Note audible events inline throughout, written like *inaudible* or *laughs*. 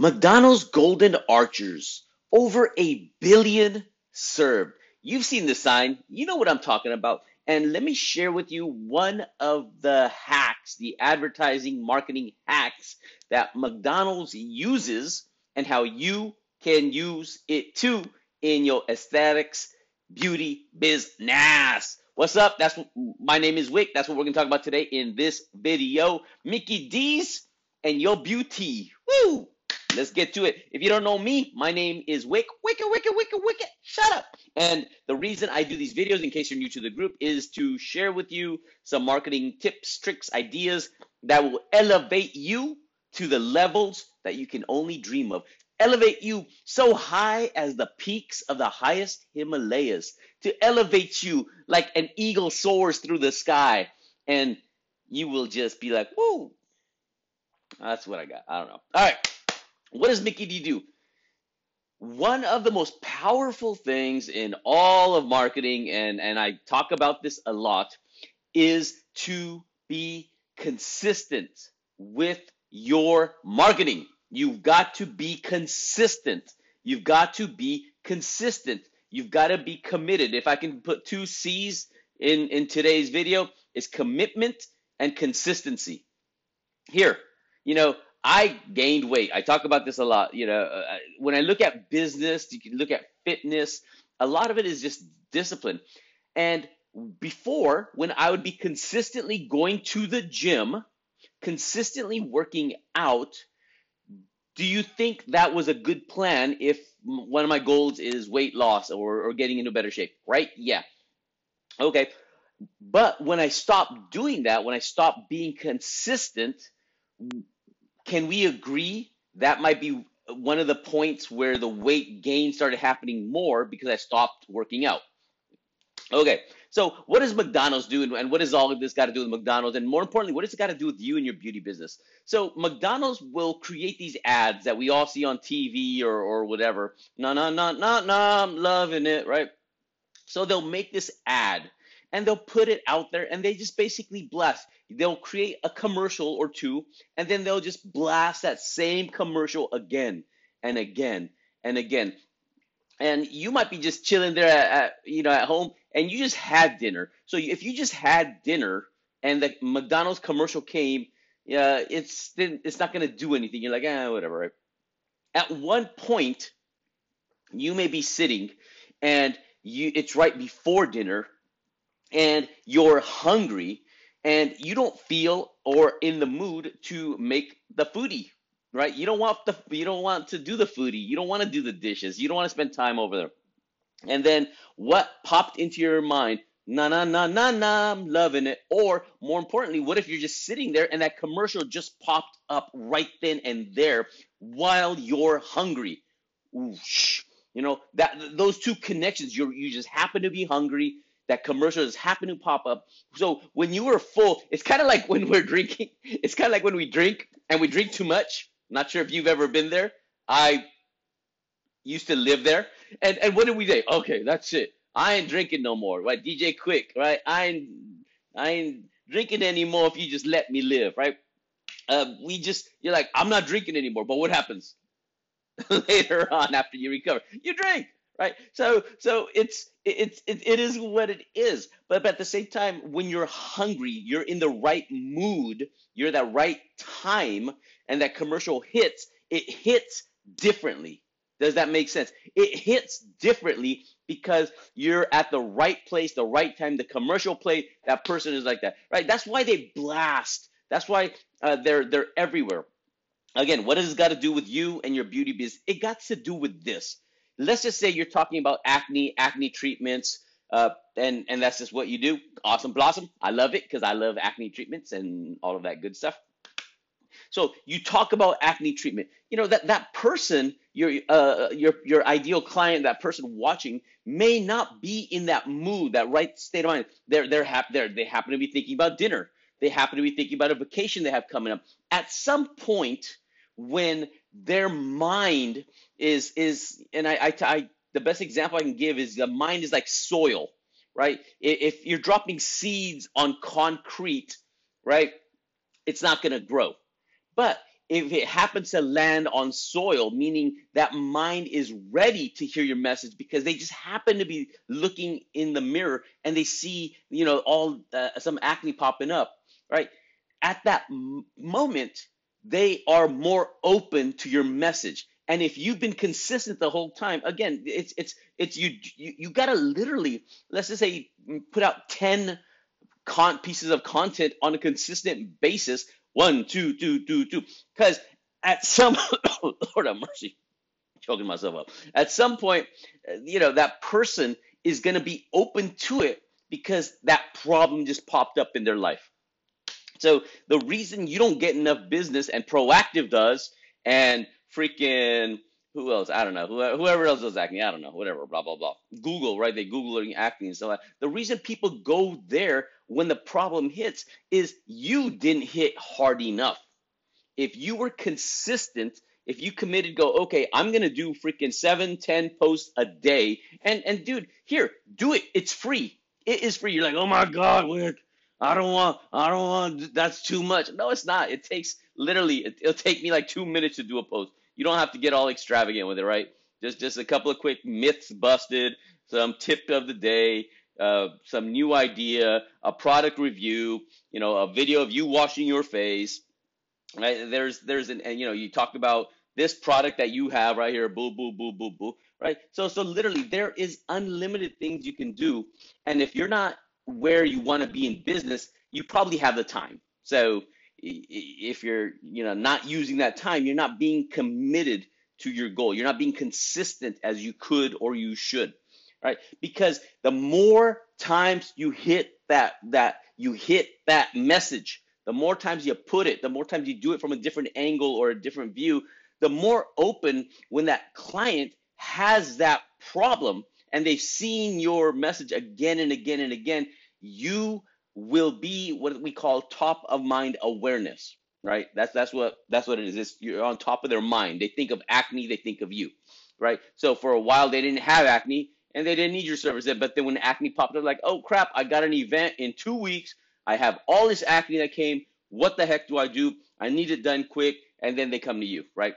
McDonald's Golden Arches, over a billion served. You've seen the sign, you know what I'm talking about. And let me share with you one of the hacks, the advertising marketing hacks that McDonald's uses and how you can use it too in your aesthetics beauty business. What's up? That's my name is Wick. That's what we're gonna talk about today in this video. Mickey D's and your beauty. Woo! Let's get to it. If you don't know me, my name is Wick. Wicked, wicked, wicked, wicked. Shut up. And the reason I do these videos, in case you're new to the group, is to share with you some marketing tips, tricks, ideas that will elevate you to the levels that you can only dream of. Elevate you so high as the peaks of the highest Himalayas. To elevate you like an eagle soars through the sky. And you will just be like, whoa. That's what I got. I don't know. All right. What does Mickey D do? One of the most powerful things in all of marketing, and, and I talk about this a lot, is to be consistent with your marketing. You've got to be consistent. You've got to be consistent. You've got to be committed. If I can put two C's in, in today's video, is commitment and consistency. Here, you know, I gained weight. I talk about this a lot. You know, uh, when I look at business, you can look at fitness. A lot of it is just discipline. And before, when I would be consistently going to the gym, consistently working out, do you think that was a good plan if one of my goals is weight loss or, or getting into better shape? Right? Yeah. Okay. But when I stopped doing that, when I stopped being consistent, can we agree that might be one of the points where the weight gain started happening more because I stopped working out? Okay, so what does McDonald's do, and what does all of this got to do with McDonald's, and more importantly, what does it got to do with you and your beauty business? So McDonald's will create these ads that we all see on TV or or whatever. No, no, no, no, no, I'm loving it, right? So they'll make this ad and they'll put it out there and they just basically blast. They'll create a commercial or two and then they'll just blast that same commercial again and again and again. And you might be just chilling there at, at you know at home and you just had dinner. So if you just had dinner and the McDonald's commercial came, yeah, it's it's not gonna do anything. You're like, ah, whatever. Right? At one point, you may be sitting and you it's right before dinner and you're hungry and you don't feel or in the mood to make the foodie right? You don't want the you don't want to do the foodie. You don't want to do the dishes. You don't want to spend time over there. And then what popped into your mind? Na na na na na i'm loving it. Or more importantly what if you're just sitting there and that commercial just popped up right then and there while you're hungry? Ooh, you know that those two connections you you just happen to be hungry that commercials happen to pop up. So when you were full, it's kind of like when we're drinking. *laughs* It's kind of like when we drink and we drink too much. Not sure if you've ever been there. I used to live there. And and what did we say? Okay, that's it. I ain't drinking no more, right? DJ Quik, right? I ain't I ain't drinking anymore if you just let me live, right? Uh, we just you're like I'm not drinking anymore. But what happens *laughs* later on after you recover? You drink right? So so it's it's it, it is what it is. But, but at the same time, when you're hungry, you're in the right mood, you're that right time, and that commercial hits, it hits differently. Does that make sense? It hits differently because you're at the right place, the right time. The commercial play, that person is like that, right? That's why they blast. That's why uh, they're they're everywhere. Again, what has it got to do with you and your beauty business? It got to do with this let's just say you're talking about acne, acne treatments, uh, and and that's just what you do. Awesome blossom. I love it because I love acne treatments and all of that good stuff. So you talk about acne treatment. You know that that person, your uh, your your ideal client, that person watching may not be in that mood, that right state of mind. They're they're happy. They're, they happen to be thinking about dinner. They happen to be thinking about a vacation they have coming up. At some point, when their mind is is and I, I, I the best example I can give is the mind is like soil, right? If you're dropping seeds on concrete, right, it's not going to grow. But if it happens to land on soil, meaning that mind is ready to hear your message because they just happen to be looking in the mirror and they see, you know, all uh, some acne popping up, right? At that m- moment, they are more open to your message. And if you've been consistent the whole time, again, it's it's it's you you, you gotta literally, let's just say, put out 10 con- pieces of content on a consistent basis. One, two, two, two, two. Because at some *coughs* Lord have mercy, choking myself up. At some point, you know, that person is gonna be open to it because that problem just popped up in their life. So the reason you don't get enough business and Proactiv does and freaking who else? I don't know. Whoever else does acne, I don't know. Whatever. Blah blah blah. Google, right? They Googling acne and stuff. Like the reason people go there when the problem hits is you didn't hit hard enough. If you were consistent, if you committed, go okay. I'm gonna do freaking seven, ten posts a day, and and dude, here, do it. It's free. It is free. You're like, oh my god, Wick. I don't want, I don't want, that's too much. No, it's not. It takes literally, it, it'll take me like two minutes to do a post. You don't have to get all extravagant with it, right? Just just a couple of quick myths busted, some tip of the day, uh, some new idea, a product review, you know, a video of you washing your face. Right? There's there's an and you know you talk about this product that you have right here, boo boo boo boo boo, right? So so literally there is unlimited things you can do, and if you're not where you want to be in business, you probably have the time. So if you're you know not using that time you're not being committed to your goal. You're not being consistent as you could or you should right? Because the more times you hit that that you hit that message the more times you put it the more times you do it from a different angle or a different view the more open when that client has that problem and they've seen your message again and again and again you will be what we call top of mind awareness right? That's that's what that's what it is. It's, you're on top of their mind. They think of acne they think of you right? So for a while they didn't have acne and they didn't need your service. But then when acne popped up like oh crap i got an event in two weeks. I have all this acne that came. What the heck do i do? I need it done quick. And then they come to you right?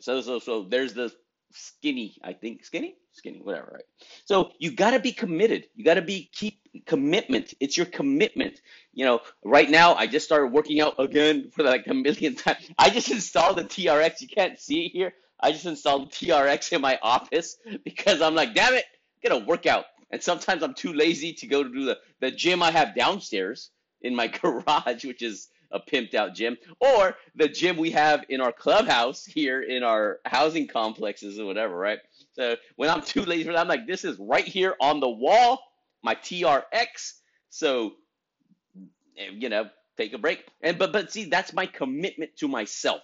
So so so there's the skinny i think. Skinny skinny whatever right so you got to be committed you got to be keep commitment. It's your commitment. You know, right now I just started working out again *laughs* for like a million times. I just installed the TRX. You can't see it here. I just installed TRX in my office *laughs* because I'm like, damn it, get a workout. And sometimes I'm too lazy to go to do the, the gym I have downstairs in my *laughs* garage, which is a pimped out gym, or the gym we have in our clubhouse here in our housing complexes or whatever, right? So when I'm *laughs* too lazy I'm like, this is right here on the wall my TRX. So, eh, you know, take a break. And but but see, that's my commitment to myself.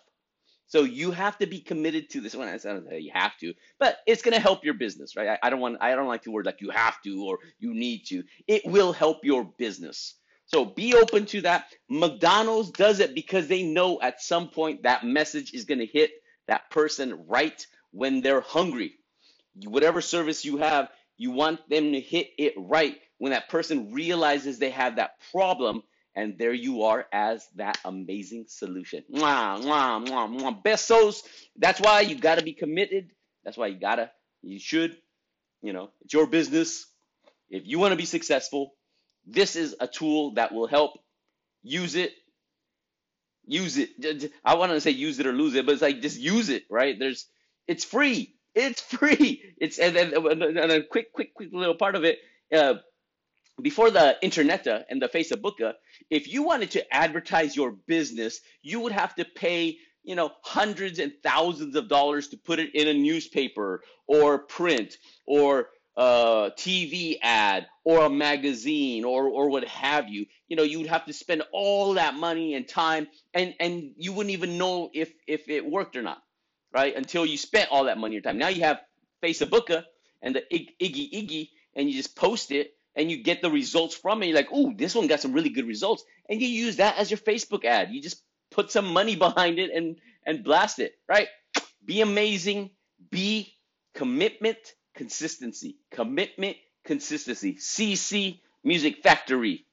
So you have to be committed to this one. I don't you have to, but it's going to help your business, right? I, I, don't want, I don't like the word like you have to or you need to. It will help your business. So be open to that. McDonald's does it because they know at some point that message is going to hit that person right when they're hungry. Whatever service you have, you want them to hit it right when that person realizes they have that problem, and there you are as that amazing solution. Mwah, mwah, mwah, mwah. Besos. That's why you got to be committed. That's why you got to, you should, you know, it's your business. If you want to be successful, this is a tool that will help. Use it. Use it. I want to say use it or lose it, but it's like just use it, right? There's, it's free. It's free. It's and then and a quick, quick, quick little part of it. Uh, before the internet and the Facebook, if you wanted to advertise your business, you would have to pay, you know, hundreds and thousands of dollars to put it in a newspaper or print or a TV ad or a magazine or or what have you. You know, you would have to spend all that money and time, and and you wouldn't even know if if it worked or not right? Until you spent all that money or time. Now you have Facebooka and the Iggy Iggy, and you just post it and you get the results from it. You're like, ooh, this one got some really good results. And you use that as your Facebook ad. You just put some money *laughs* behind it and and blast it, right? Be amazing. Be commitment, consistency. Commitment, consistency. CC Music Factory.